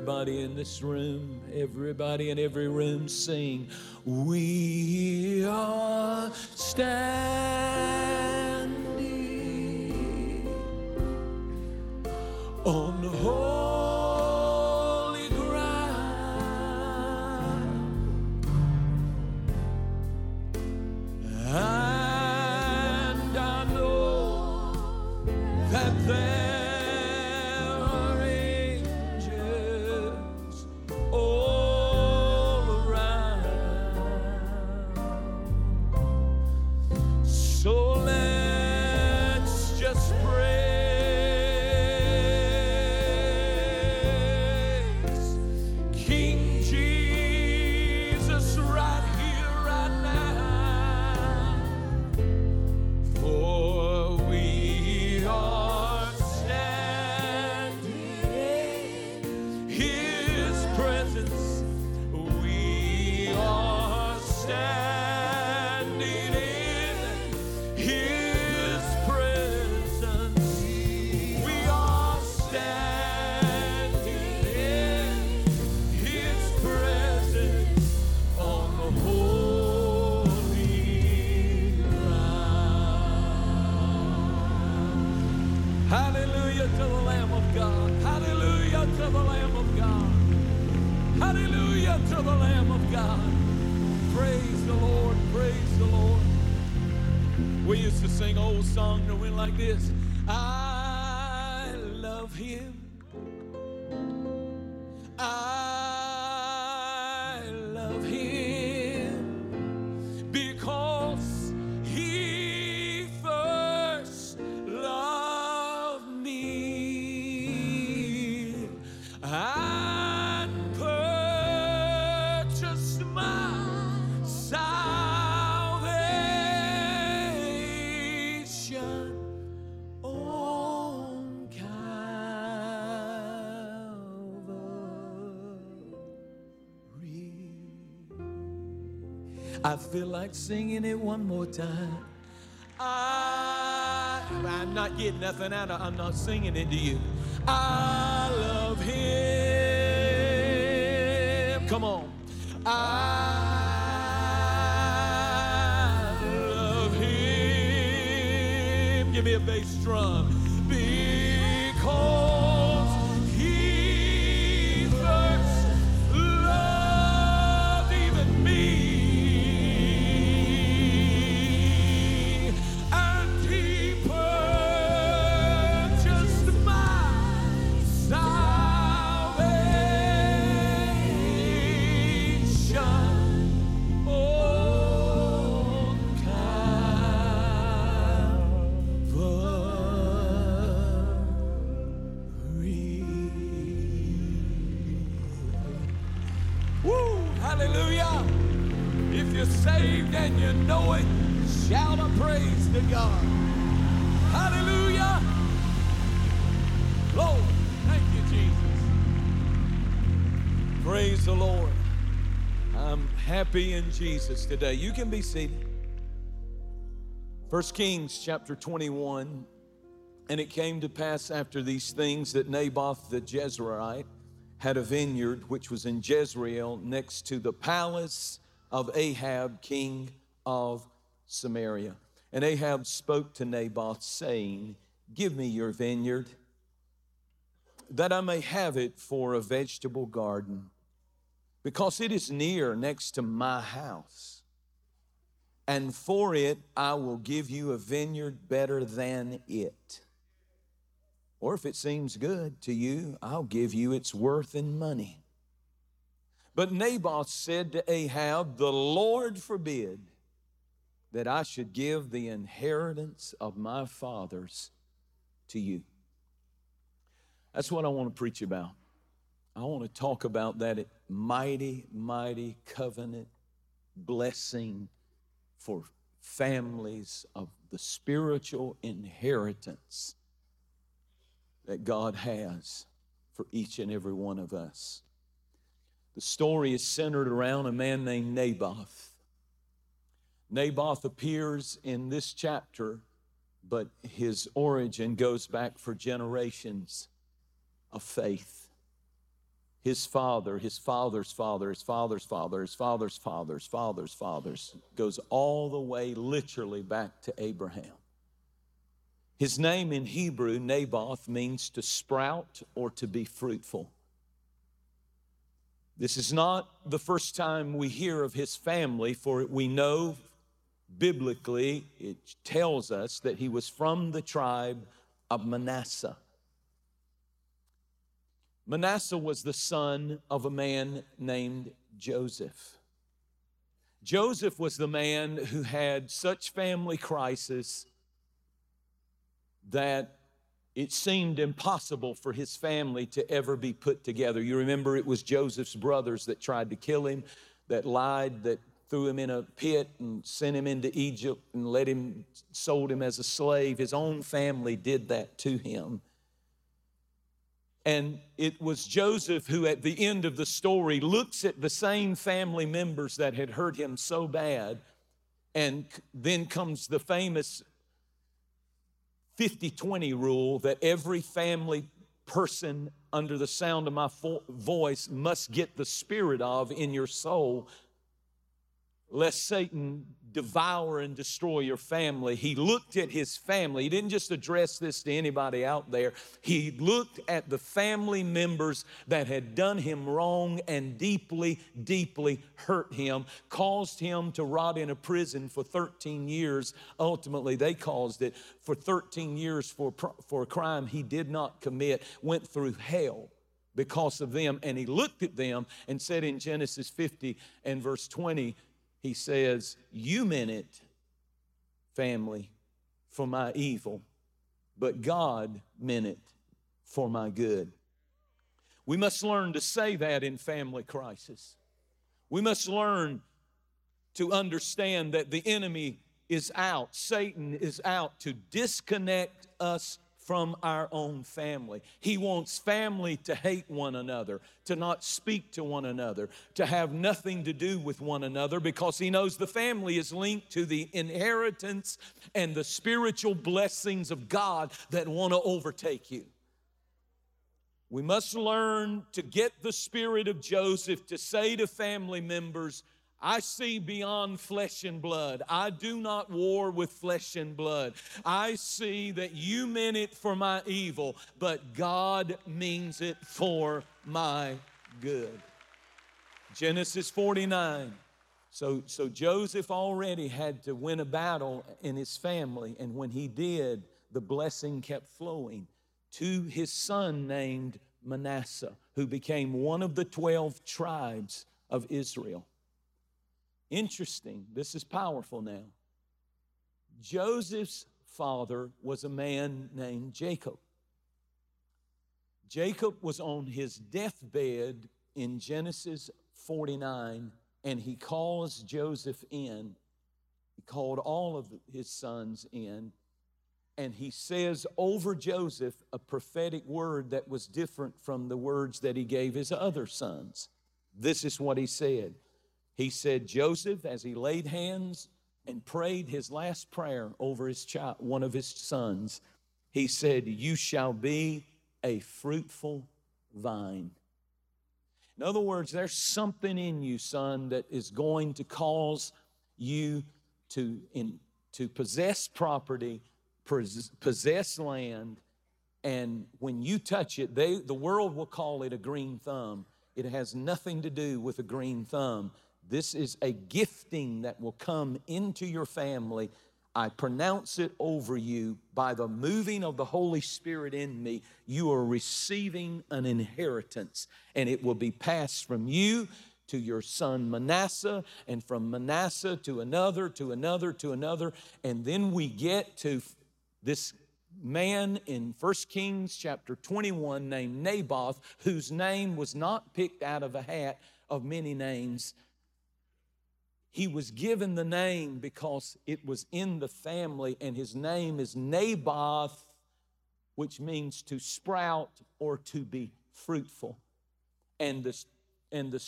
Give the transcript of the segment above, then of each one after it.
everybody in this room, everybody in every room sing, We are standing on holy sing old song that went like this I love him. Feel like singing it one more time. I, I'm not getting nothing out of I'm not singing it to you. I love him. Come on. I love him. Give me a bass drum. Know it, shout a praise to God. Hallelujah! Lord, thank you, Jesus. Praise the Lord. I'm happy in Jesus today. You can be seated. 1 Kings chapter 21. And it came to pass after these things that Naboth the Jezreelite had a vineyard which was in Jezreel next to the palace of Ahab, king of Samaria. And Ahab spoke to Naboth, saying, Give me your vineyard, that I may have it for a vegetable garden, because it is near next to my house. And for it I will give you a vineyard better than it. Or if it seems good to you, I'll give you its worth in money. But Naboth said to Ahab, The Lord forbid that I should give the inheritance of my fathers to you. That's what I want to preach about. I want to talk about that mighty, mighty covenant blessing for families of the spiritual inheritance that God has for each and every one of us. The story is centered around a man named Naboth. Naboth appears in this chapter, but his origin goes back for generations of faith. his father, his father's father, his father's father, his father's father's father's fathers, goes all the way literally back to Abraham. His name in Hebrew, Naboth, means to sprout or to be fruitful. This is not the first time we hear of his family, for we know biblically it tells us that he was from the tribe of Manasseh. Manasseh was the son of a man named Joseph. Joseph was the man who had such family crisis that it seemed impossible for his family to ever be put together. You remember it was Joseph's brothers that tried to kill him, that lied, that threw him in a pit and sent him into Egypt and let him sold him as a slave. His own family did that to him. And it was Joseph who, at the end of the story, looks at the same family members that had hurt him so bad. And then comes the famous 50 20 rule that every family person under the sound of my voice must get the spirit of in your soul lest Satan devour and destroy your family. He looked at his family. He didn't just address this to anybody out there. He looked at the family members that had done him wrong and deeply, deeply hurt him, caused him to rot in a prison for 13 years. Ultimately, they caused it for 13 years for, for a crime he did not commit, went through hell because of them. And he looked at them and said in Genesis 50 and verse 20, he says, You meant it, family, for my evil, but God meant it for my good. We must learn to say that in family crisis. We must learn to understand that the enemy is out, Satan is out to disconnect us from our own family. He wants family to hate one another, to not speak to one another, to have nothing to do with one another because he knows the family is linked to the inheritance and the spiritual blessings of God that want to overtake you. We must learn to get the spirit of Joseph to say to family members, I see beyond flesh and blood. I do not war with flesh and blood. I see that you meant it for my evil, but God means it for my good. Genesis 49. So, so Joseph already had to win a battle in his family, and when he did, the blessing kept flowing to his son named Manasseh, who became one of the 12 tribes of Israel. Interesting, this is powerful now. Joseph's father was a man named Jacob. Jacob was on his deathbed in Genesis 49, and he calls Joseph in. He called all of his sons in, and he says over Joseph a prophetic word that was different from the words that he gave his other sons. This is what he said he said, Joseph, as he laid hands and prayed his last prayer over his child, one of his sons, he said, You shall be a fruitful vine. In other words, there's something in you, son, that is going to cause you to, in, to possess property, possess land, and when you touch it, they, the world will call it a green thumb. It has nothing to do with a green thumb. This is a gifting that will come into your family. I pronounce it over you by the moving of the Holy Spirit in me. You are receiving an inheritance, and it will be passed from you to your son Manasseh, and from Manasseh to another, to another, to another. And then we get to this man in 1 Kings chapter 21 named Naboth, whose name was not picked out of a hat of many names he was given the name because it was in the family, and his name is Naboth, which means to sprout or to be fruitful. And this, and the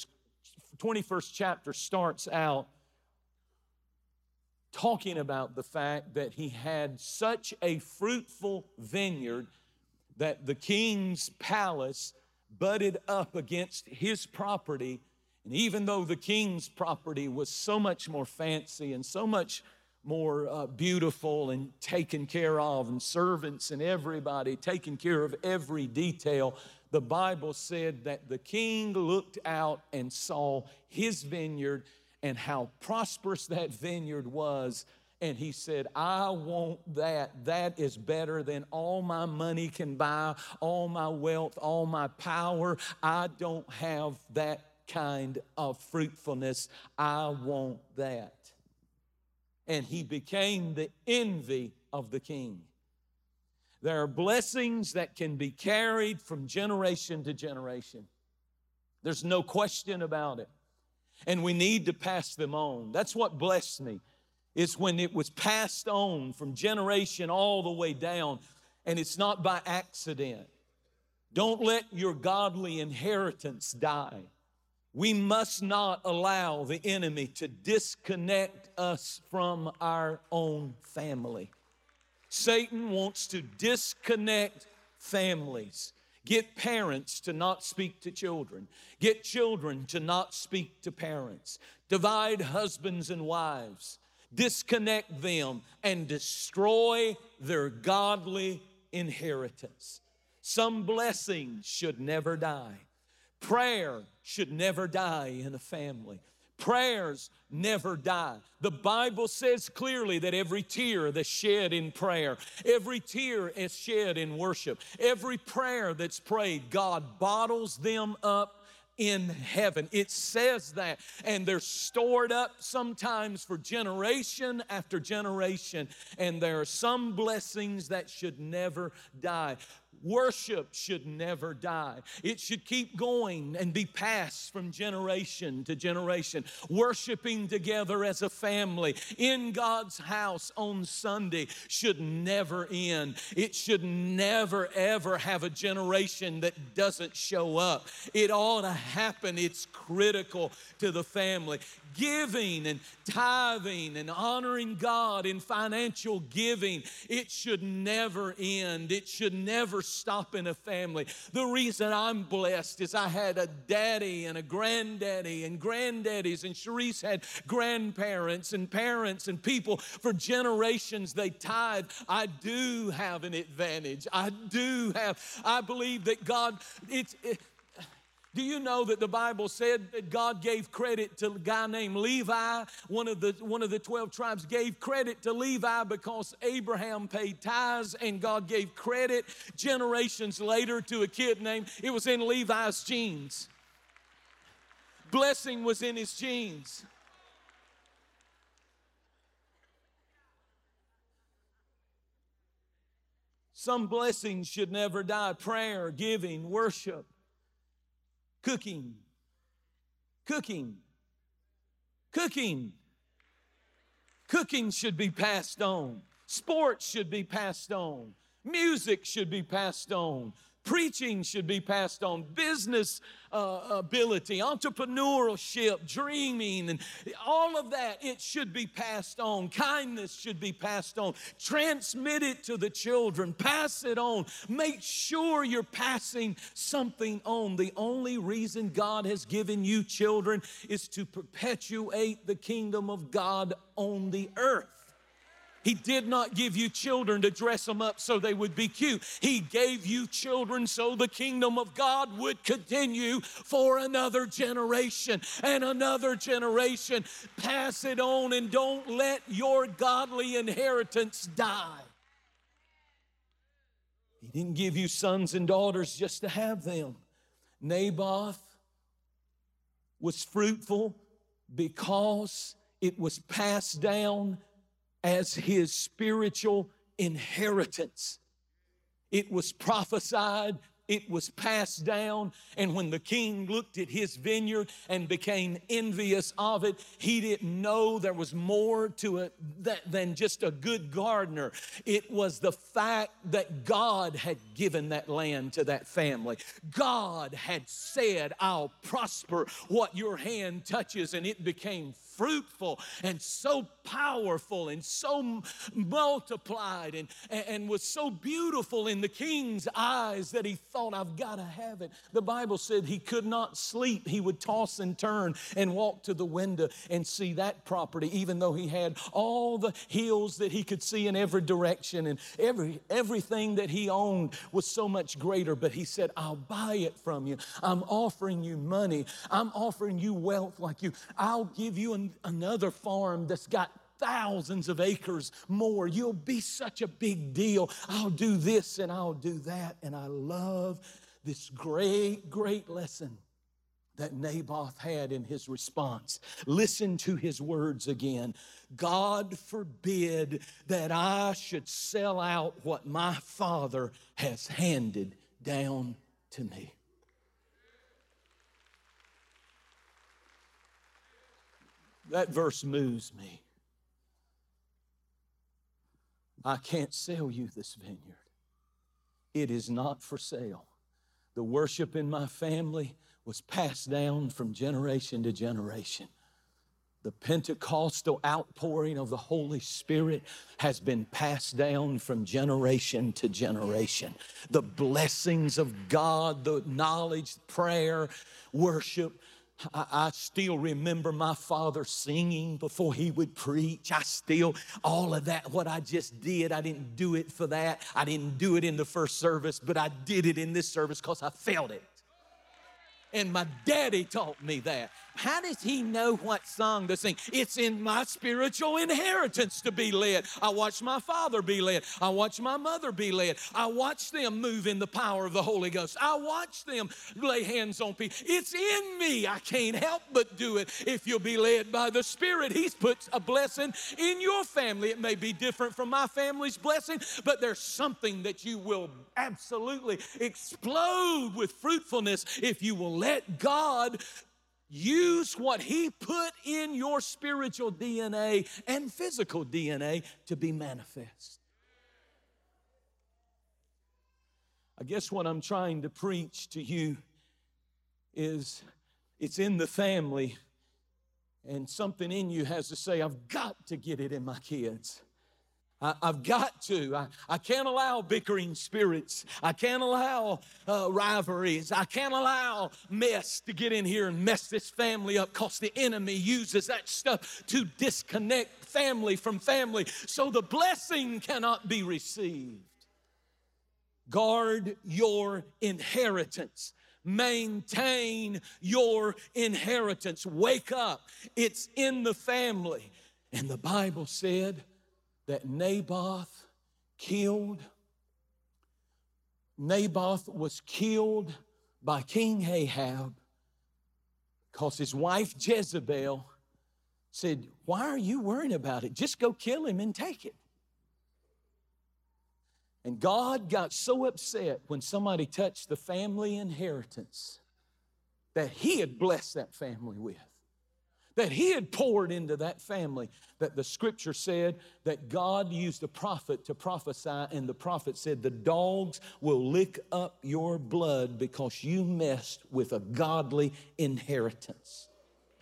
21st chapter starts out talking about the fact that he had such a fruitful vineyard that the king's palace butted up against his property. And even though the king's property was so much more fancy and so much more uh, beautiful and taken care of, and servants and everybody taking care of every detail, the Bible said that the king looked out and saw his vineyard and how prosperous that vineyard was. And he said, I want that. That is better than all my money can buy, all my wealth, all my power. I don't have that kind of fruitfulness. I want that and he became the envy of the king. There are blessings that can be carried from generation to generation. There's no question about it. And we need to pass them on. That's what blessed me. Is when it was passed on from generation all the way down, and it's not by accident. Don't let your godly inheritance die. We must not allow the enemy to disconnect us from our own family. Satan wants to disconnect families. Get parents to not speak to children. Get children to not speak to parents. Divide husbands and wives. Disconnect them and destroy their godly inheritance. Some blessings should never die. Prayer should never die in a family. Prayers never die. The Bible says clearly that every tear that's shed in prayer, every tear is shed in worship, every prayer that's prayed, God bottles them up in heaven. It says that, and they're stored up sometimes for generation after generation, and there are some blessings that should never die. Worship should never die. It should keep going and be passed from generation to generation. Worshiping together as a family in God's house on Sunday should never end. It should never, ever have a generation that doesn't show up. It ought to happen. It's critical to the family giving and tithing and honoring God in financial giving, it should never end. It should never stop in a family. The reason I'm blessed is I had a daddy and a granddaddy and granddaddies, and Cherise had grandparents and parents and people for generations. They tithe. I do have an advantage. I do have, I believe that God, it's, it, do you know that the Bible said that God gave credit to a guy named Levi? One of the one of the 12 tribes gave credit to Levi because Abraham paid tithes and God gave credit generations later to a kid named it was in Levi's genes. Blessing was in his genes. Some blessings should never die. Prayer, giving, worship cooking, cooking, cooking. Cooking should be passed on. Sports should be passed on. Music should be passed on. Preaching should be passed on, business uh, ability, entrepreneurship, dreaming, and all of that, it should be passed on. Kindness should be passed on. Transmit it to the children, pass it on. Make sure you're passing something on. The only reason God has given you children is to perpetuate the kingdom of God on the earth. He did not give you children to dress them up so they would be cute. He gave you children so the kingdom of God would continue for another generation and another generation. Pass it on and don't let your godly inheritance die. He didn't give you sons and daughters just to have them. Naboth was fruitful because it was passed down as his spiritual inheritance. It was prophesied, it was passed down, and when the king looked at his vineyard and became envious of it, he didn't know there was more to it than just a good gardener. It was the fact that God had given that land to that family. God had said, I'll prosper what your hand touches, and it became fruitful and so powerful and so multiplied and, and was so beautiful in the king's eyes that he thought, I've got to have it. The Bible said he could not sleep. He would toss and turn and walk to the window and see that property, even though he had all the hills that he could see in every direction and every, everything that he owned was so much greater. But he said, I'll buy it from you. I'm offering you money. I'm offering you wealth like you. I'll give you an, another farm that's got thousands of acres more. You'll be such a big deal. I'll do this and I'll do that. And I love this great, great lesson that Naboth had in his response. Listen to his words again. God forbid that I should sell out what my father has handed down to me. That verse moves me. I can't sell you this vineyard. It is not for sale. The worship in my family was passed down from generation to generation. The Pentecostal outpouring of the Holy Spirit has been passed down from generation to generation. The blessings of God, the knowledge, prayer, worship, I, I, still remember my father singing before he would preach. I still, all of that, what I just did, I didn't do it for that. I didn't do it in the first service, but I did it in this service because I felt it. And my daddy taught me that. How does he know what song to sing? It's in my spiritual inheritance to be led. I watched my father be led. I watched my mother be led. I watched them move in the power of the Holy Ghost. I watched them lay hands on people. It's in me. I can't help but do it. If you'll be led by the Spirit, He's put a blessing in your family. It may be different from my family's blessing, but there's something that you will absolutely explode with fruitfulness if you will let God Use what He put in your spiritual DNA and physical DNA to be manifest. I guess what I'm trying to preach to you is it's in the family, and something in you has to say, I've got to get it in my kids. I, have got to. I, I can't allow bickering spirits. I can't allow uh, rivalries. I can't allow mess to get in here and mess this family up because the enemy uses that stuff to disconnect family from family so the blessing cannot be received. Guard your inheritance. Maintain your inheritance. Wake up. It's in the family. And the Bible said, that Naboth killed. Naboth was killed by King Ahab because his wife Jezebel said, Why are you worrying about it? Just go kill him and take it. And God got so upset when somebody touched the family inheritance that He had blessed that family with that he had poured into that family that the scripture said that God used a prophet to prophesy, and the prophet said, The dogs will lick up your blood because you messed with a godly inheritance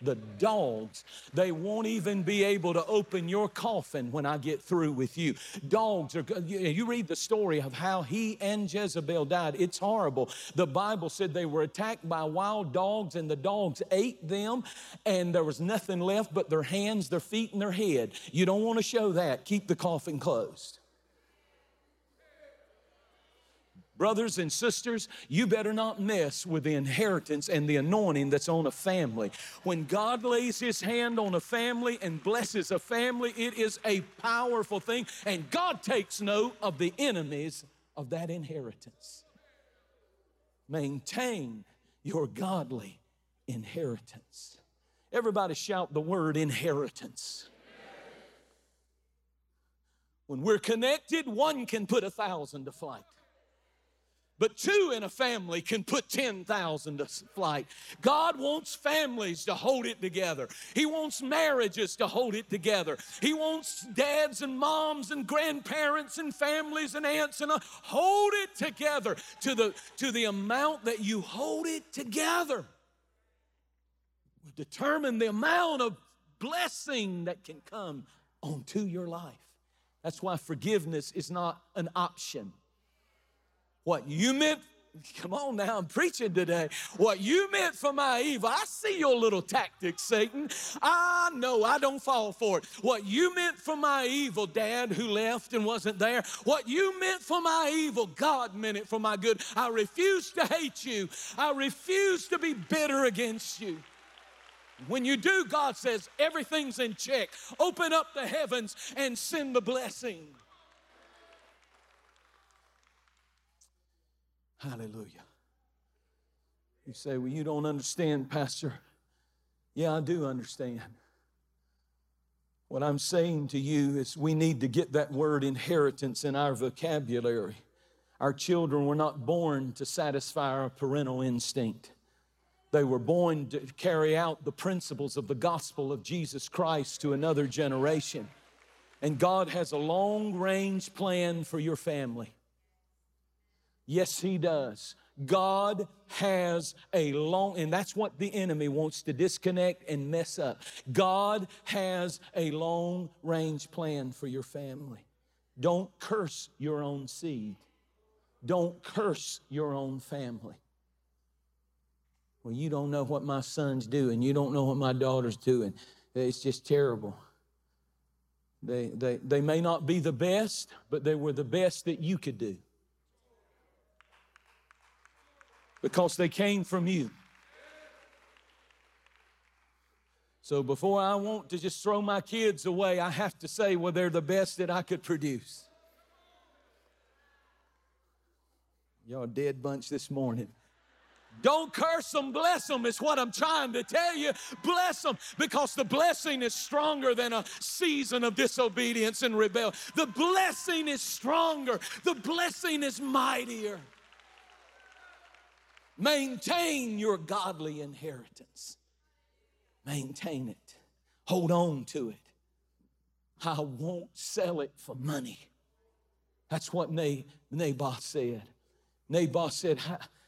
the dogs. They won't even be able to open your coffin when I get through with you. Dogs are, you read the story of how he and Jezebel died. It's horrible. The Bible said they were attacked by wild dogs and the dogs ate them and there was nothing left but their hands, their feet, and their head. You don't want to show that. Keep the coffin closed. Brothers and sisters, you better not mess with the inheritance and the anointing that's on a family. When God lays His hand on a family and blesses a family, it is a powerful thing, and God takes note of the enemies of that inheritance. Maintain your godly inheritance. Everybody shout the word inheritance. When we're connected, one can put a thousand to flight. But two in a family can put 10,000 to flight. God wants families to hold it together. He wants marriages to hold it together. He wants dads and moms and grandparents and families and aunts and hold it together to the, to the amount that you hold it together. Determine the amount of blessing that can come onto your life. That's why forgiveness is not an option. What you meant Come on now, I'm preaching today. What you meant for my evil, I see your little tactics, Satan. I know I don't fall for it. What you meant for my evil, Dad, who left and wasn't there, what you meant for my evil, God meant it for my good. I refuse to hate you, I refuse to be bitter against you. When you do, God says everything's in check. Open up the heavens and send the blessing. Hallelujah. You say, Well, you don't understand, Pastor. Yeah, I do understand. What I'm saying to you is we need to get that word inheritance in our vocabulary. Our children were not born to satisfy our parental instinct. They were born to carry out the principles of the gospel of Jesus Christ to another generation. And God has a long range plan for your family. Yes, He does. God has a long, and that's what the enemy wants to disconnect and mess up. God has a long range plan for your family. Don't curse your own seed, don't curse your own family. Well, you don't know what my son's doing, you don't know what my daughter's doing. It's just terrible. They, they, they may not be the best, but they were the best that you could do. Because they came from you. So before I want to just throw my kids away, I have to say, well, they're the best that I could produce. Y'all dead bunch this morning. Don't curse them, bless them, is what I'm trying to tell you. Bless them because the blessing is stronger than a season of disobedience and rebellion. The blessing is stronger, the blessing is mightier. Maintain your godly inheritance. Maintain it. Hold on to it. I won't sell it for money. That's what Naboth said. Naboth said,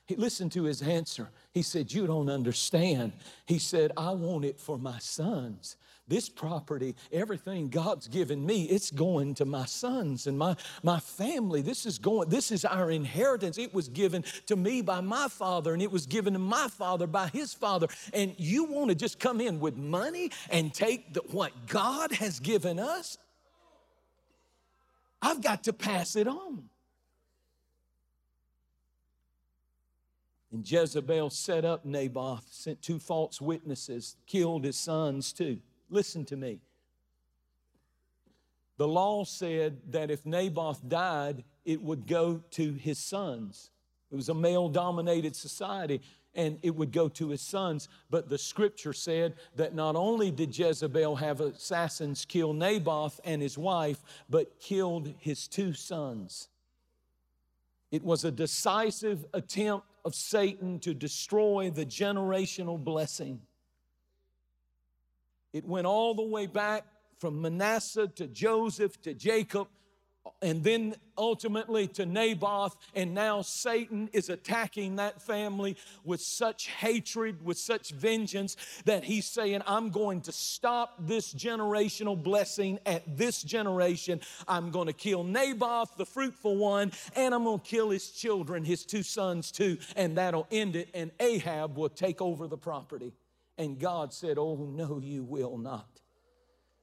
he listened to his answer. He said, You don't understand. He said, I want it for my sons. This property, everything God's given me, it's going to my sons and my, my family. This is going, this is our inheritance. It was given to me by my father, and it was given to my father by his father. And you want to just come in with money and take the, what God has given us? I've got to pass it on. And Jezebel set up Naboth, sent two false witnesses, killed his sons too. Listen to me. The law said that if Naboth died, it would go to his sons. It was a male dominated society and it would go to his sons. But the scripture said that not only did Jezebel have assassins kill Naboth and his wife, but killed his two sons. It was a decisive attempt of Satan to destroy the generational blessing. It went all the way back from Manasseh to Joseph to Jacob and then ultimately to Naboth. And now Satan is attacking that family with such hatred, with such vengeance, that he's saying, I'm going to stop this generational blessing at this generation. I'm going to kill Naboth, the fruitful one, and I'm going to kill his children, his two sons too, and that'll end it. And Ahab will take over the property. And God said, Oh, no, you will not.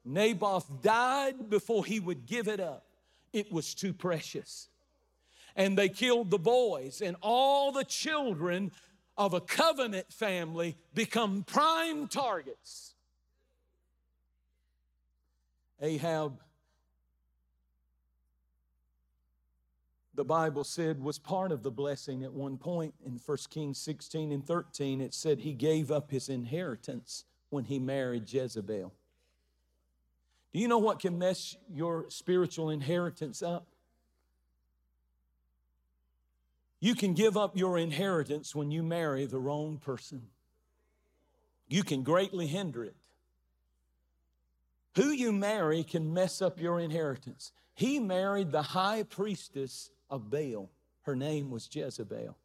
Naboth died before he would give it up. It was too precious. And they killed the boys, and all the children of a covenant family become prime targets. Ahab the Bible said was part of the blessing at one point in 1 Kings 16 and 13. It said he gave up his inheritance when he married Jezebel. Do you know what can mess your spiritual inheritance up? You can give up your inheritance when you marry the wrong person. You can greatly hinder it. Who you marry can mess up your inheritance. He married the high priestess of Baal. Her name was Jezebel.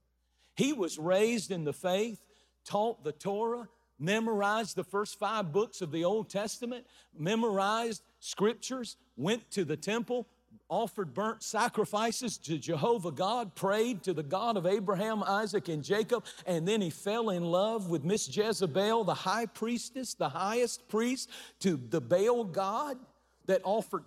He was raised in the faith, taught the Torah, memorized the first five books of the Old Testament, memorized scriptures, went to the temple, offered burnt sacrifices to Jehovah God, prayed to the God of Abraham, Isaac, and Jacob, and then he fell in love with Miss Jezebel, the high priestess, the highest priest to the Baal God that offered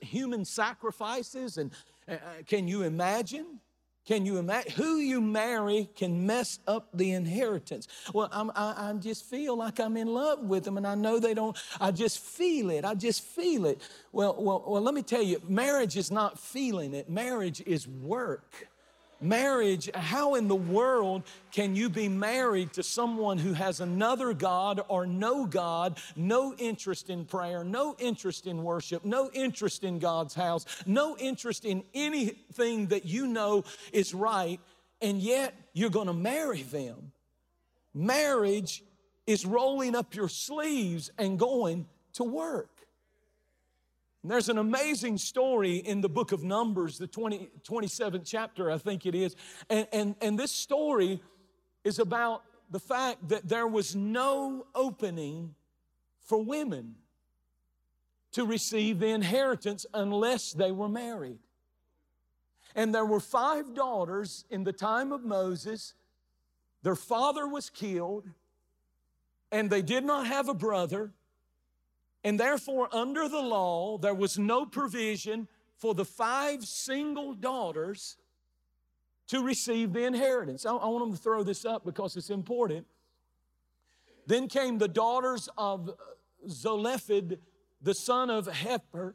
human sacrifices. And uh, can you imagine? Can you imagine? Who you marry can mess up the inheritance. Well, I'm, I, I just feel like I'm in love with them, and I know they don't. I just feel it. I just feel it. Well, well, well. Let me tell you, marriage is not feeling it. Marriage is work. Marriage, how in the world can you be married to someone who has another God or no God, no interest in prayer, no interest in worship, no interest in God's house, no interest in anything that you know is right, and yet you're gonna marry them? Marriage is rolling up your sleeves and going to work. And there's an amazing story in the book of Numbers, the 20, 27th chapter, I think it is. And, and, and this story is about the fact that there was no opening for women to receive the inheritance unless they were married. And there were five daughters in the time of Moses. Their father was killed, and they did not have a brother. And therefore, under the law, there was no provision for the five single daughters to receive the inheritance. I, I want them to throw this up because it's important. Then came the daughters of Zelophehad, the son of Hepher,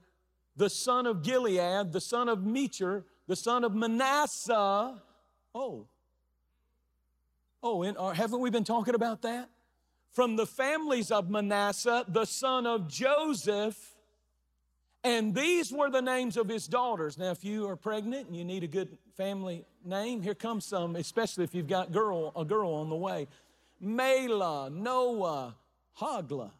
the son of Gilead, the son of Machir, the son of Manasseh. Oh, oh, and, uh, haven't we been talking about that? From the families of Manasseh, the son of Joseph. And these were the names of his daughters. Now, if you are pregnant and you need a good family name, here comes some, especially if you've got girl, a girl on the way. Mahlah, Noah, Hoglah.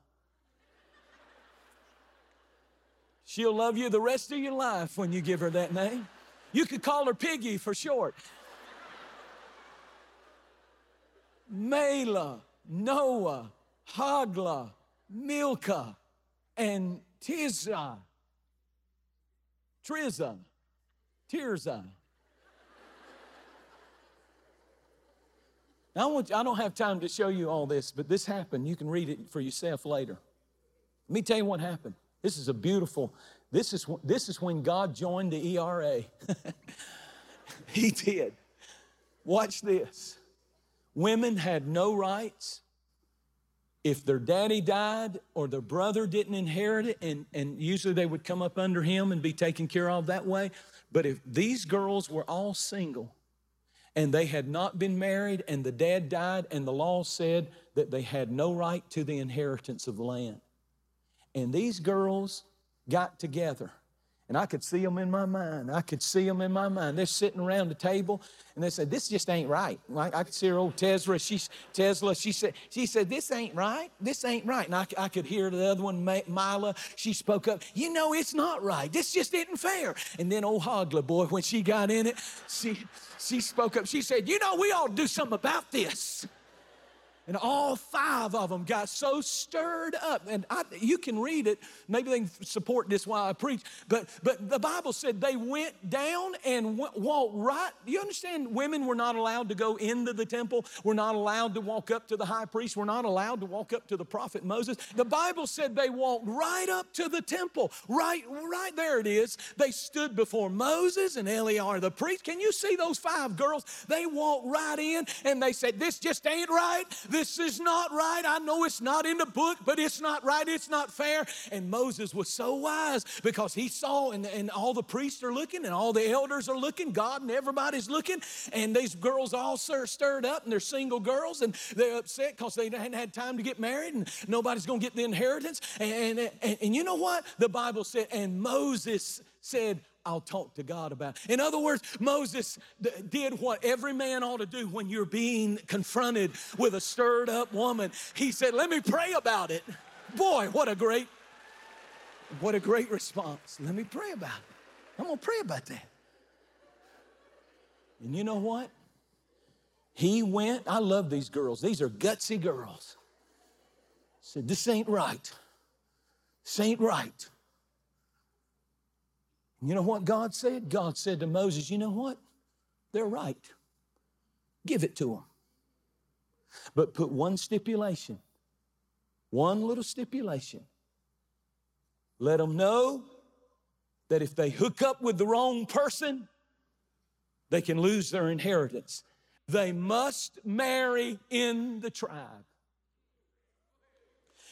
She'll love you the rest of your life when you give her that name. You could call her Piggy for short. Mahlah, Noah, Hagla, Milcah, and Tirzah. Trizah, Tirzah. I, want, I don't have time to show you all this, but this happened. You can read it for yourself later. Let me tell you what happened. This is a beautiful, this is, this is when God joined the ERA. he did. Watch this. Women had no rights. If their daddy died or their brother didn't inherit it, and, and usually they would come up under him and be taken care of that way. But if these girls were all single and they had not been married and the dad died, and the law said that they had no right to the inheritance of the land. And these girls got together and I could see them in my mind. I could see them in my mind. They're sitting around the table and they said, This just ain't right. I, I could see her old Tesla. She, Tesla, she said, she said, This ain't right. This ain't right. And I, I could hear the other one, Mila, she spoke up, You know, it's not right. This just isn't fair. And then old Hoglah, boy, when she got in it, she, she spoke up. She said, You know, we ought to do something about this. And all five of them got so stirred up. And I, you can read it. Maybe they can support this while I preach. But, but the Bible said they went down and walked right. You understand? Women were not allowed to go into the temple. We're not allowed to walk up to the high priest. We're not allowed to walk up to the prophet Moses. The Bible said they walked right up to the temple. Right, right there it is. They stood before Moses and Eleazar the priest. Can you see those five girls? They walked right in and they said, This just ain't right. Is not right. I know it's not in the book, but it's not right. It's not fair. And Moses was so wise because he saw, and, and all the priests are looking, and all the elders are looking, God and everybody's looking. And these girls all stirred up, and they're single girls, and they're upset because they hadn't had time to get married, and nobody's going to get the inheritance. And, and, and you know what? The Bible said, and Moses said, I'll talk to God about. In other words, Moses did what every man ought to do when you're being confronted with a stirred up woman. He said, Let me pray about it. Boy, what a great, what a great response. Let me pray about it. I'm gonna pray about that. And you know what? He went, I love these girls. These are gutsy girls. Said, This ain't right. Ain't right. You know what God said? God said to Moses, You know what? They're right. Give it to them. But put one stipulation, one little stipulation. Let them know that if they hook up with the wrong person, they can lose their inheritance. They must marry in the tribe.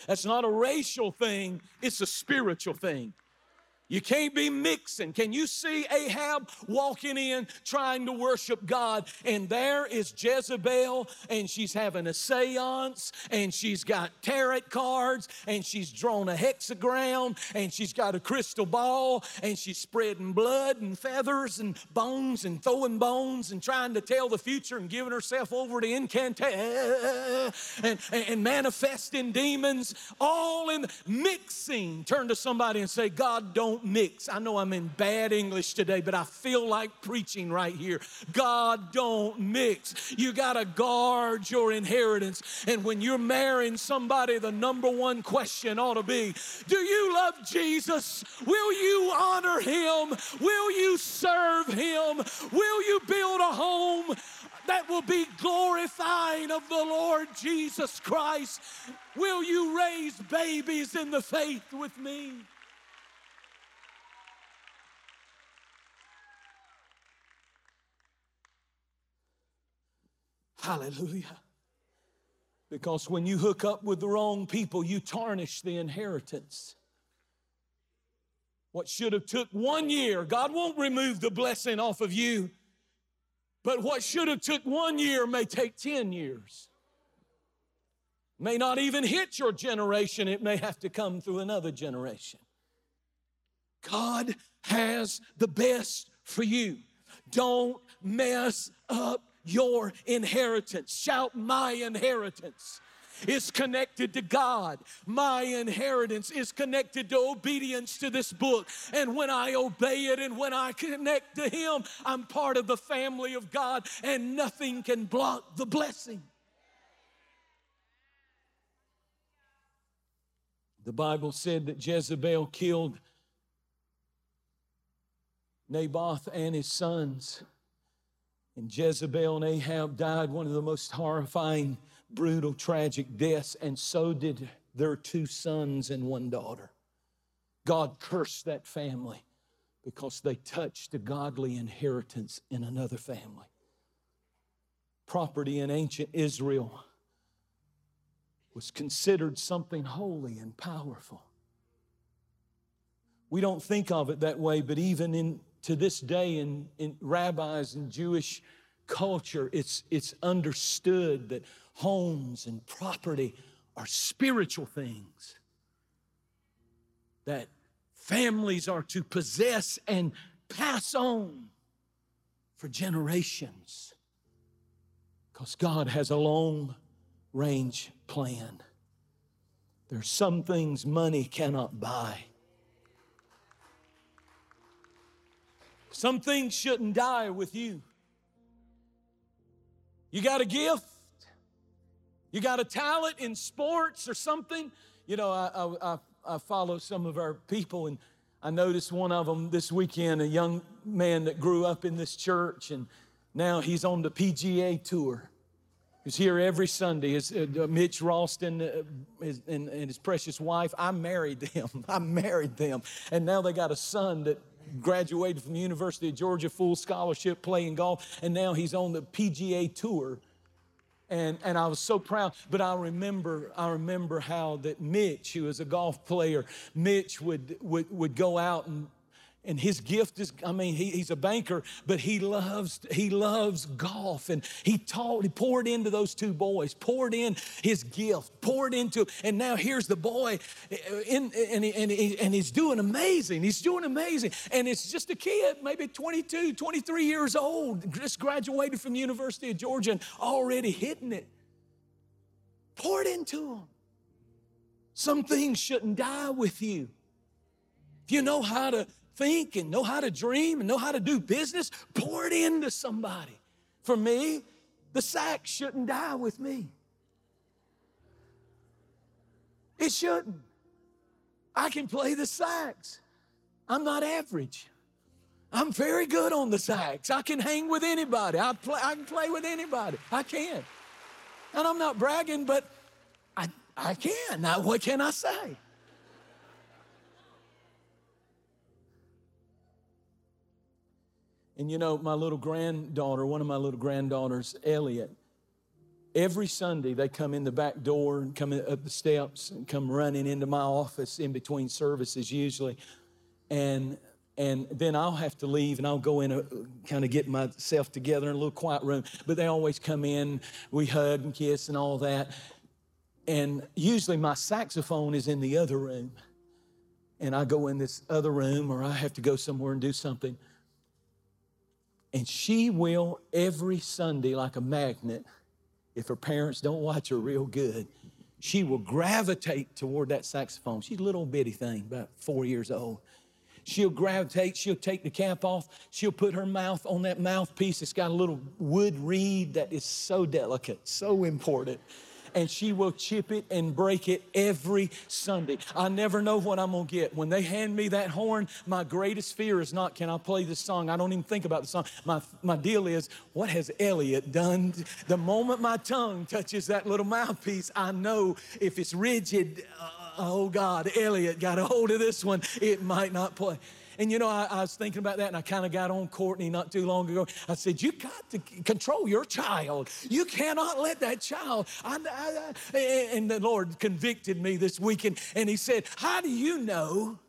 That's not a racial thing, it's a spiritual thing. You can't be mixing. Can you see Ahab walking in trying to worship God? And there is Jezebel, and she's having a seance, and she's got tarot cards, and she's drawn a hexagram, and she's got a crystal ball, and she's spreading blood and feathers and bones and throwing bones and trying to tell the future and giving herself over to incantation and, and manifesting demons, all in mixing. Turn to somebody and say, God, don't don't mix. I know I'm in bad English today, but I feel like preaching right here. God don't mix. You got to guard your inheritance. And when you're marrying somebody, the number one question ought to be Do you love Jesus? Will you honor him? Will you serve him? Will you build a home? that will be glorifying of the Lord Jesus Christ. Will you raise babies in the faith with me? Hallelujah. Because when you hook up with the wrong people, you tarnish the inheritance. What should have took one year, God won't remove the blessing off of you. But what should have took one year may take 10 years. May not even hit your generation, it may have to come through another generation. God has the best for you. Don't mess up your inheritance. Shout, My inheritance is connected to God. My inheritance is connected to obedience to this book. And when I obey it and when I connect to Him, I'm part of the family of God, and nothing can block the blessing. The Bible said that Jezebel killed Naboth and his sons. And Jezebel and Ahab died one of the most horrifying, brutal, tragic deaths, and so did their two sons and one daughter. God cursed that family because they touched a godly inheritance in another family. Property in ancient Israel was considered something holy and powerful. We don't think of it that way, but even in to this day in, in rabbis and Jewish culture, it's, it's understood that homes and property are spiritual things that families are to possess and pass on for generations because God has a long range plan. There's some things money cannot buy. Some things shouldn't die with you. You got a gift, you got a talent in sports or something. You know, I, I, I follow some of our people, and I noticed one of them this weekend, a young man that grew up in this church, and now he's on the PGA tour. He's here every Sunday. His, uh, Mitch Ralston uh, his, and, and his precious wife, I married them. I married them. And now they got a son that graduated from the University of Georgia, full scholarship, playing golf, and now he's on the PGA Tour. And, and I was so proud, but I remember I remember how that Mitch, who was a golf player, Mitch would, would, would go out and and his gift is i mean he, he's a banker but he loves he loves golf. And he taught he poured into those two boys poured in his gift poured into and now here's the boy in, and, and, he, and he's doing amazing. He's doing amazing. And it's just a kid maybe 22 23 years old just graduated from the university of georgia and already hitting it. Poured into him. Some things shouldn't die with you. If you know how to think and know how to dream and know how to do business, pour it into somebody. For me, the sack shouldn't die with me. It shouldn't. I can play the sax. I'm not average. I'm very good on the sax. I can hang with anybody. I, play, I can play with anybody. I can. And I'm not bragging, but I, I can. Now, what can I say? And you know, my little granddaughter, one of my little granddaughters, Elliot, every Sunday they come in the back door and come up the steps and come running into my office in between services usually. And and then I'll have to leave and I'll go in a kind of get myself together in a little quiet room. But they always come in, we hug and kiss and all that. And usually my saxophone is in the other room. And I go in this other room or I have to go somewhere and do something. And she will every Sunday, like a magnet, if her parents don't watch her real good, she will gravitate toward that saxophone. She's a little bitty thing, about four years old. She'll gravitate, she'll take the cap off, she'll put her mouth on that mouthpiece. It's got a little wood reed that is so delicate, so important and she will chip it and break it every Sunday. I never know what I'm gonna get. When they hand me that horn, my greatest fear is not, can I play this song? I don't even think about the song. My, my deal is, what has Elliot done? The moment my tongue touches that little mouthpiece, I know if it's rigid, uh, oh God, Elliot got a hold of this one, it might not play. And you know, I, I was thinking about that and I kind of got on Courtney not too long ago. I said, You got to control your child. You cannot let that child. I, I, and the Lord convicted me this weekend and He said, How do you know?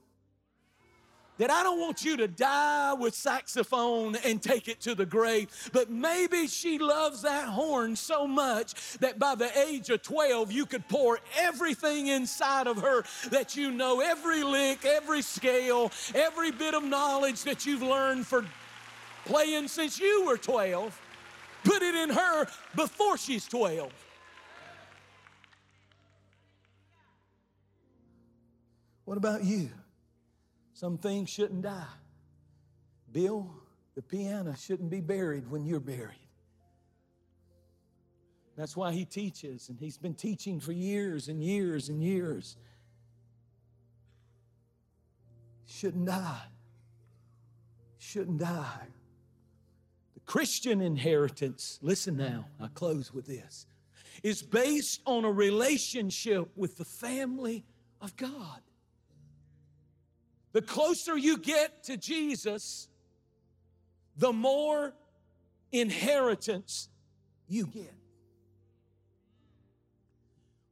That I don't want you to die with saxophone and take it to the grave, but maybe she loves that horn so much that by the age of 12, you could pour everything inside of her that you know, every lick, every scale, every bit of knowledge that you've learned for playing since you were 12, put it in her before she's 12. What about you? Some things shouldn't die. Bill, the piano shouldn't be buried when you're buried. That's why he teaches, and he's been teaching for years and years and years. Shouldn't die. Shouldn't die. The Christian inheritance, listen now, I close with this, is based on a relationship with the family of God. The closer you get to Jesus, the more inheritance you get.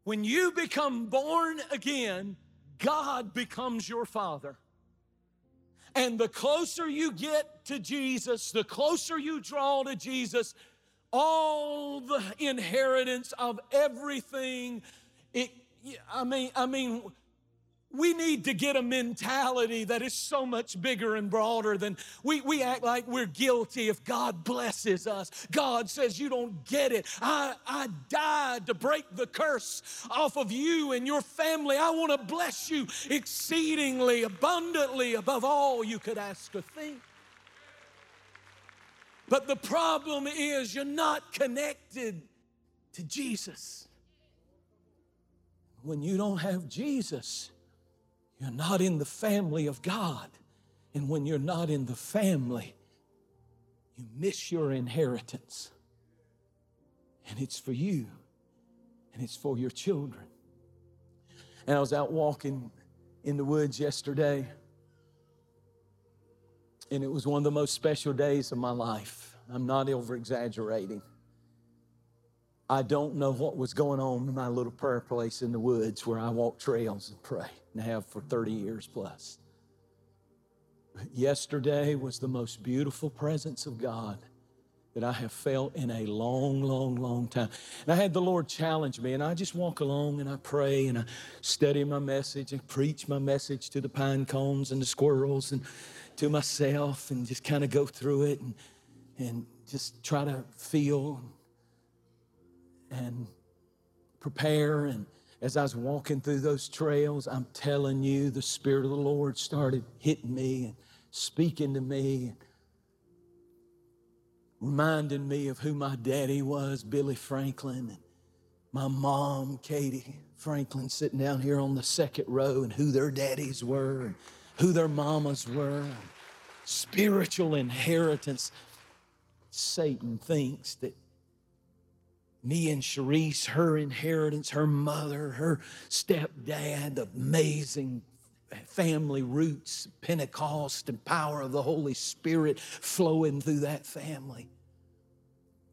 When you become born again, God becomes your father. And the closer you get to Jesus, the closer you draw to Jesus, all the inheritance of everything, it, I mean, I mean, we need to get a mentality that is so much bigger and broader than we, we act like we're guilty if God blesses us. God says, You don't get it. I, I died to break the curse off of you and your family. I want to bless you exceedingly, abundantly, above all you could ask or think. But the problem is, you're not connected to Jesus. When you don't have Jesus, you're not in the family of God. And when you're not in the family, you miss your inheritance. And it's for you, and it's for your children. And I was out walking in the woods yesterday, and it was one of the most special days of my life. I'm not over exaggerating. I don't know what was going on in my little prayer place in the woods where I walk trails and pray and have for 30 years plus. Yesterday was the most beautiful presence of God that I have felt in a long, long, long time. And I had the Lord challenge me, and I just walk along and I pray and I study my message and preach my message to the pine cones and the squirrels and to myself and just kind of go through it and, and just try to feel and prepare. And as I was walking through those trails, I'm telling you, the Spirit of the Lord started hitting me and speaking to me. And reminding me of who my daddy was, Billy Franklin, and my mom, Katie Franklin, sitting down here on the second row, and who their daddies were, and who their mamas were. Spiritual inheritance. Satan thinks that me and Cherise, her inheritance, her mother, her stepdad, amazing family roots, Pentecost and power of the Holy Spirit flowing through that family.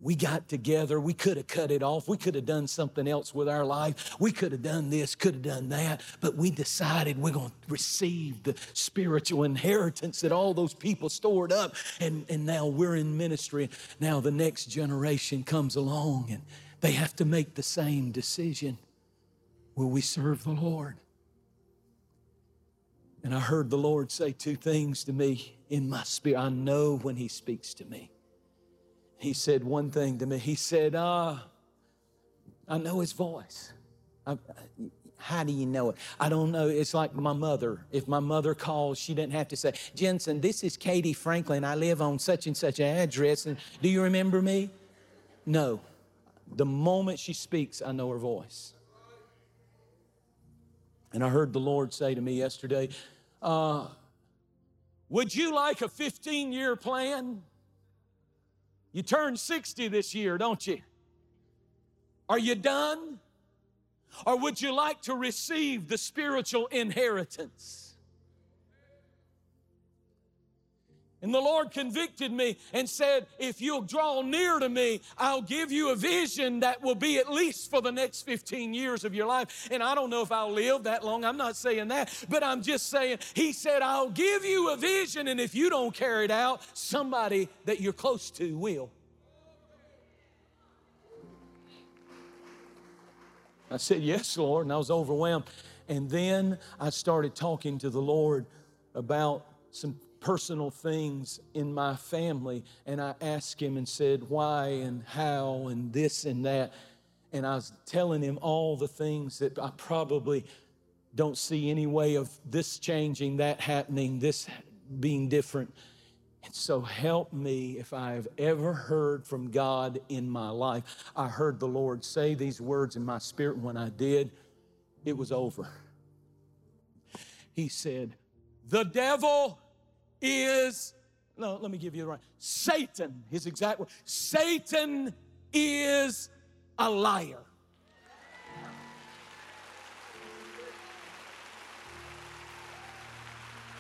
We got together. We could have cut it off. We could have done something else with our life. We could have done this, could have done that. But we decided we're going to receive the spiritual inheritance that all those people stored up. And, and now we're in ministry. Now the next generation comes along and they have to make the same decision. Will we serve the Lord? And I heard the Lord say two things to me in my spirit. I know when He speaks to me he said one thing to me. He said, uh, I know his voice. I, how do you know it? I don't know. It's like my mother. If my mother calls, she didn't have to say, Jentezen, this is Katie Franklin. I live on such and such an address. And do you remember me? No. The moment she speaks, I know her voice. And I heard the Lord say to me yesterday, uh, Would you like a 15 year plan? You turn 60 this year, don't you? Are you done? Or would you like to receive the spiritual inheritance? And the Lord convicted me and said, If you'll draw near to me, I'll give you a vision that will be at least for the next 15 years of your life. And I don't know if I'll live that long. I'm not saying that, but I'm just saying, He said, I'll give you a vision, and if you don't carry it out, somebody that you're close to will. I said, Yes, Lord. And I was overwhelmed. And then I started talking to the Lord about some personal things in my family. And I asked him and said, why and how and this and that. And I was telling him all the things that I probably don't see any way of this changing, that happening, this being different. And so help me if I've ever heard from God in my life. I heard the Lord say these words in my spirit. When I did, it was over. He said, The devil is, no, let me give you the right. Satan, his exact word. Satan is a liar.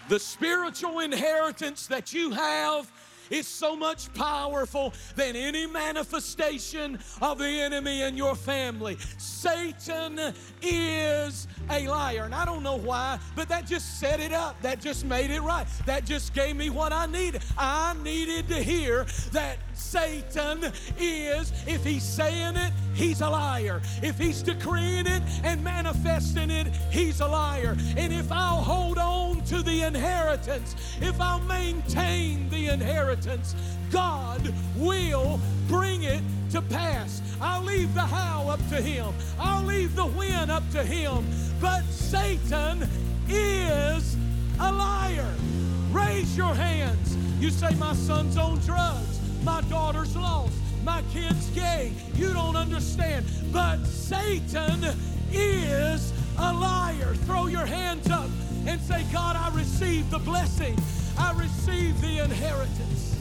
The spiritual inheritance that you have is so much powerful than any manifestation of the enemy in your family. Satan is a liar. And I don't know why, but that just set it up. That just made it right. That just gave me what I needed. I needed to hear that Satan is, if he's saying it, he's a liar. If he's decreeing it and manifesting it, he's a liar. And if I'll hold on to the inheritance, if I'll maintain the inheritance, God will bring it to pass. I'll leave the how up to him. I'll leave the when up to him. But Satan is a liar. Raise your hands. You say, My son's on drugs. My daughter's lost. My kid's gay. You don't understand. But Satan is a liar. Throw your hands up and say, God, I receive the blessing. I receive the inheritance.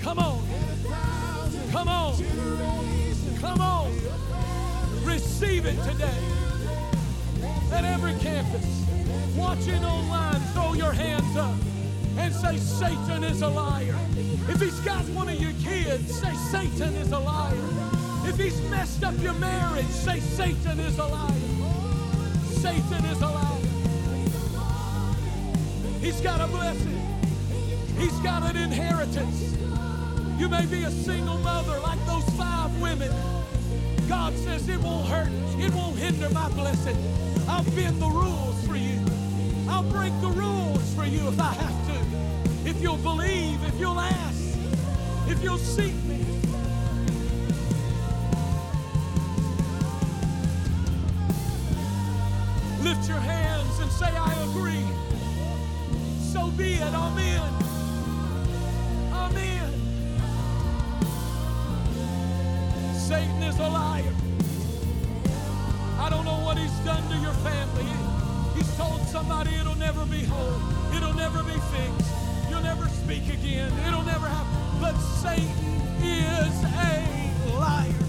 Come on. Come on. Come on. Receive it today. At every campus, watching online, throw your hands up and say, Satan is a liar. If he's got one of your kids, say, Satan is a liar. If he's messed up your marriage, say, Satan is a liar. Satan is a liar. He's got a blessing. He's got an inheritance. You may be a single mother like those five women. God says it won't hurt. It won't hinder my blessing. I'll bend the rules for you. I'll break the rules for you if I have to. If you'll believe, if you'll ask, if you'll seek me. Lift your hands and say, I agree so be it. Amen. Amen. Satan is a liar. I don't know what he's done to your family. He's told somebody it'll never be whole. It'll never be fixed. You'll never speak again. It'll never happen. But Satan is a liar.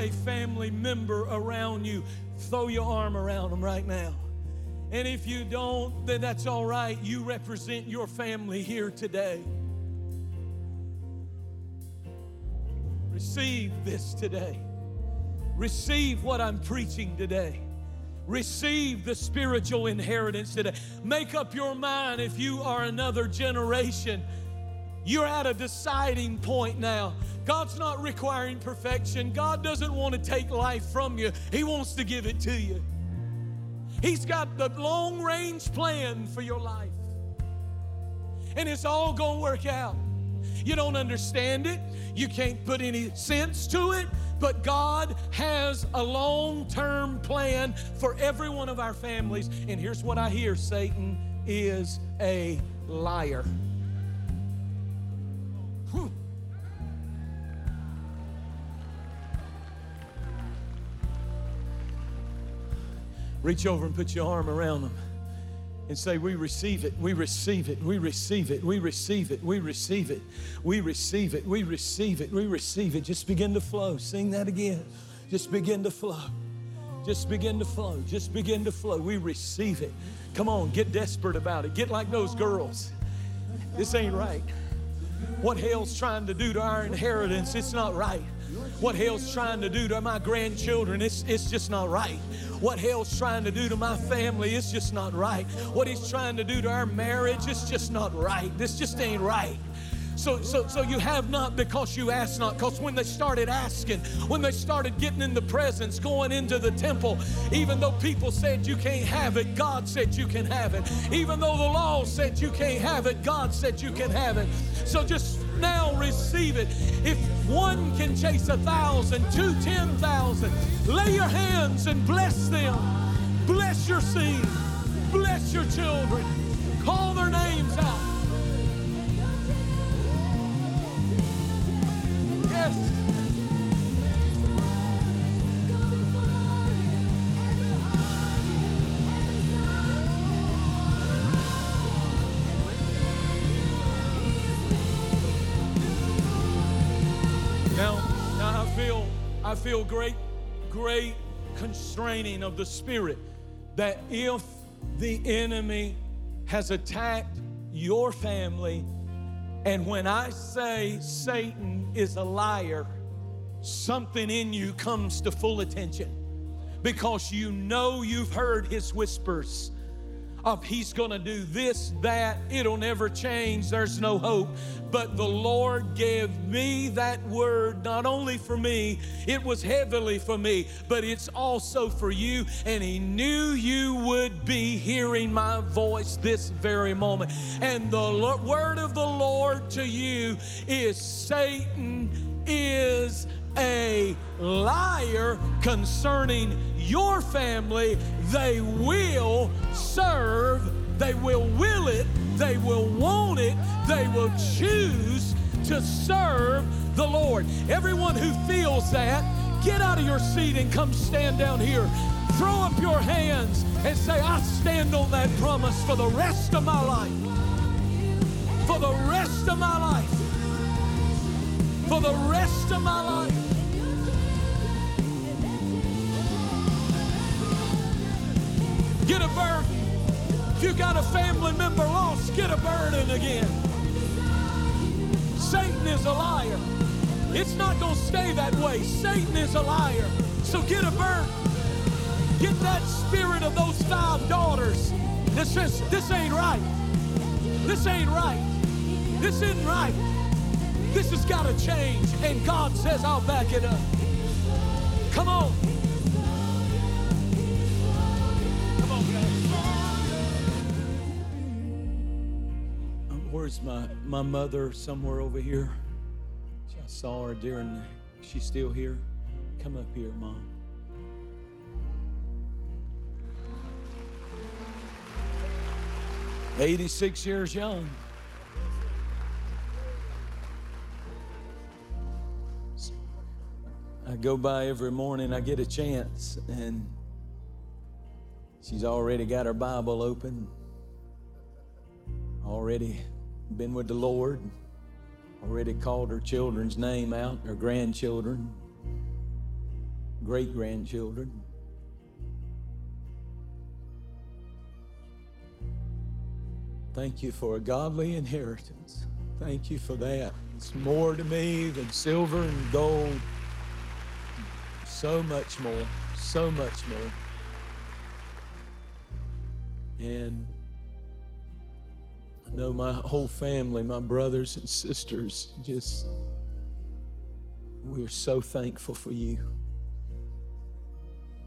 A family member around you, throw your arm around them right now. And if you don't, then that's all right. You represent your family here today. Receive this today. Receive what I'm preaching today. Receive the spiritual inheritance today. Make up your mind if you are another generation. You're at a deciding point now. God's not requiring perfection. God doesn't want to take life from you, He wants to give it to you. He's got the long range plan for your life. And it's all going to work out. You don't understand it, you can't put any sense to it, but God has a long term plan for every one of our families. And here's what I hear Satan is a liar. Reach over and put your arm around them and say, We receive it, we receive it, we receive it, we receive it, we receive it, we receive it, we receive it, we receive it. Just begin to flow. Sing that again. Just begin to flow. Just begin to flow. Just begin to flow. We receive it. Come on, get desperate about it. Get like those girls. This ain't right. What hell's trying to do to our inheritance, it's not right. What hell's trying to do to my grandchildren, it's, it's just not right. What hell's trying to do to my family, it's just not right. What he's trying to do to our marriage, it's just not right. This just ain't right. So, so, so you have not because you ask not. Because when they started asking, when they started getting in the presence, going into the temple, even though people said you can't have it, God said you can have it. Even though the law said you can't have it, God said you can have it. So just now receive it. If one can chase a thousand, two, ten thousand, lay your hands and bless them. Bless your seed. Bless your children. Call their names out. I feel I feel great, great constraining of the spirit that if the enemy has attacked your family, and when I say Satan is a liar, something in you comes to full attention. Because you know you've heard his whispers of he's going to do this, that, it'll never change, there's no hope. But the Lord gave me that word not only for me, it was heavily for me, but it's also for you. And He knew you would be hearing my voice this very moment. And the word of the Lord to you is Satan is a liar concerning your family. They will serve, they will will it, they will want it, they will choose to serve the Lord. Everyone who feels that, get out of your seat and come stand down here. Throw up your hands and say, I stand on that promise for the rest of my life. For the rest of my life for the rest of my life. Get a burden. If you got a family member lost, get a burden again. Satan is a liar. It's not going to stay that way. Satan is a liar. So get a burden. Get that spirit of those five daughters that says, This ain't right. This ain't right. This isn't right. This has got to change. And God says, I'll back it up. Come on. Come on, guys. Um, where's my, my mother? Somewhere over here. I saw her during. She's still here. Come up here, Mom. Eighty-six years young. I go by every morning. I get a chance, and she's already got her Bible open. Already been with the Lord, already called her children's name out, her grandchildren, great grandchildren. Thank you for a godly inheritance. Thank you for that. It's more to me than silver and gold. So much more, so much more. And I know my whole family, my brothers and sisters, just, we're so thankful for you.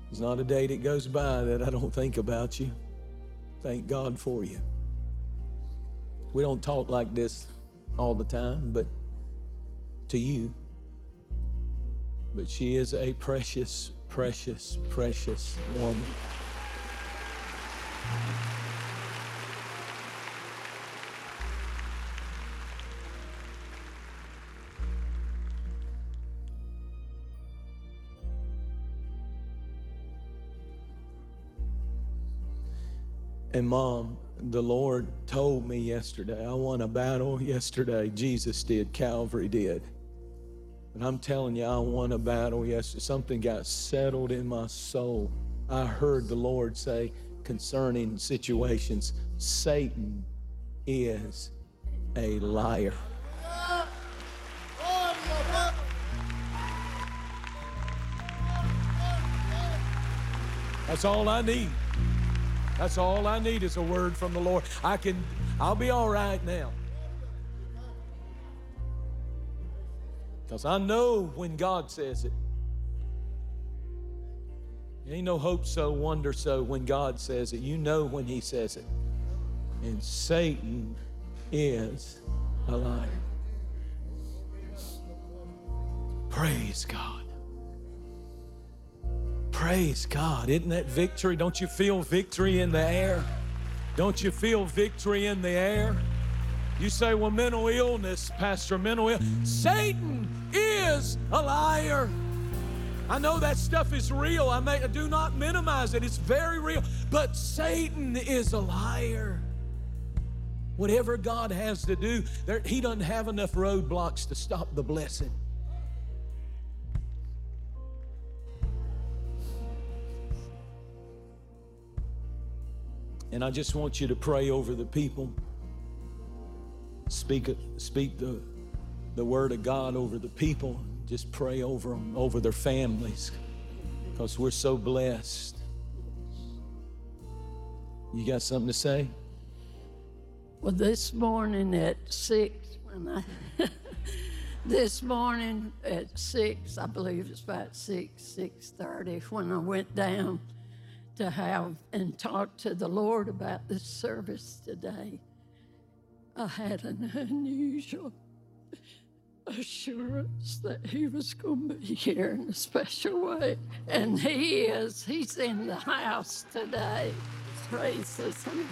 There's not a day that goes by that I don't think about you. Thank God for you. We don't talk like this all the time, but to you. But she is a precious, precious, precious woman. And mom, the Lord told me yesterday, I won a battle yesterday. Jesus did, Calvary did. And I'm telling you, I won a battle yesterday. Something got settled in my soul. I heard the Lord say concerning situations Satan is a liar. That's all I need. That's all I need is a word from the Lord. I can, I'll be all right now. Because I know when God says it. Ain't no hope so, wonder so when God says it. You know when He says it. And Satan is a liar. Praise God. Praise God. Isn't that victory? Don't you feel victory in the air? Don't you feel victory in the air? You say, well, mental illness, Pastor, mental illness. Satan is a liar. I know that stuff is real. I, may, I do not minimize it. It's very real. But Satan is a liar. Whatever God has to do, there, he doesn't have enough roadblocks to stop the blessing. And I just want you to pray over the people. Speak, speak the, the word of God over the people. Just pray over them, over their families, because we're so blessed. You got something to say? Well, this morning at six, when I this morning at six, I believe it's about six, six thirty, when I went down to have and talk to the Lord about this service today. I had an unusual assurance that He was going to be here in a special way. And He is. He's in the house today. Praise name.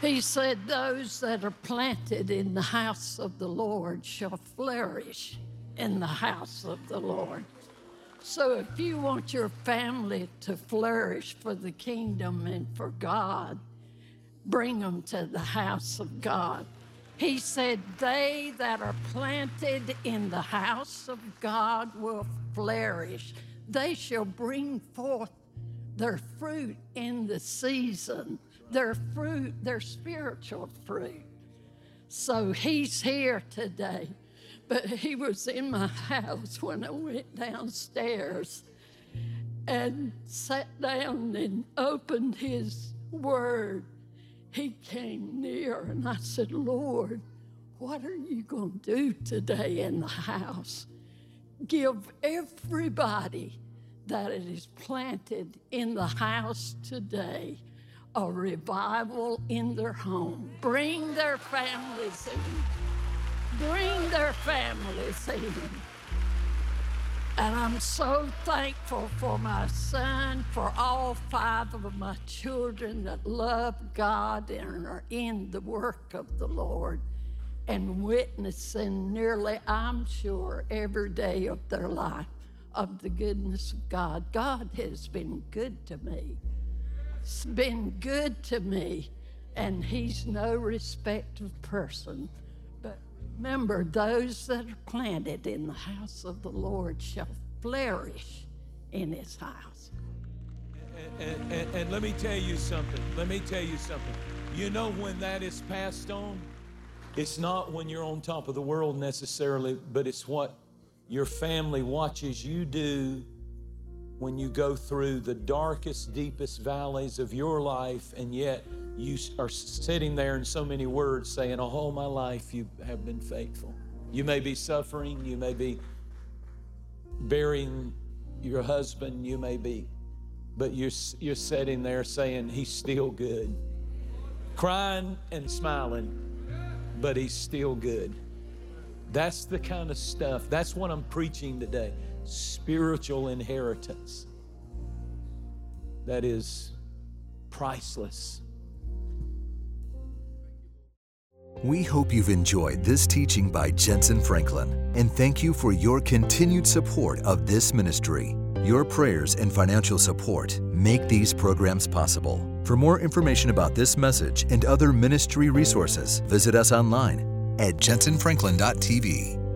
He said, Those that are planted in the house of the Lord shall flourish in the house of the Lord. So if you want your family to flourish for the kingdom and for God, bring them to the house of God. He said, They that are planted in the house of God will flourish. They shall bring forth their fruit in the season, their fruit, their spiritual fruit. So he's here today but he was in my house when I went downstairs and sat down and opened his word. He came near and I said, Lord, what are you going to do today in the house? Give everybody that it is planted in the house today a revival in their home. Bring their families in. Bring their families in. And I'm so thankful for my son, for all five of my children that love God and are in the work of the Lord and witnessing nearly, I'm sure, every day of their life of the goodness of God. God has been good to me. It's been good to me, and He's no respect of person. Remember, those that are planted in the house of the Lord shall flourish in His house. And, and, and, let me tell you something. Let me tell you something. You know when that is passed on? It's not when you're on top of the world necessarily, but it's what your family watches you do when you go through the darkest, deepest valleys of your life, and yet you are sitting there in so many words saying, Oh, all my life you have been faithful. You may be suffering, you may be burying your husband, you may be, but you're, you're sitting there saying, He's still good. Crying and smiling, but He's still good. That's the kind of stuff, that's what I'm preaching today spiritual inheritance that is priceless. We hope you've enjoyed this teaching by Jentezen Franklin and thank you for your continued support of this ministry. Your prayers and financial support make these programs possible. For more information about this message and other ministry resources, visit us online at jentezenfranklin.tv.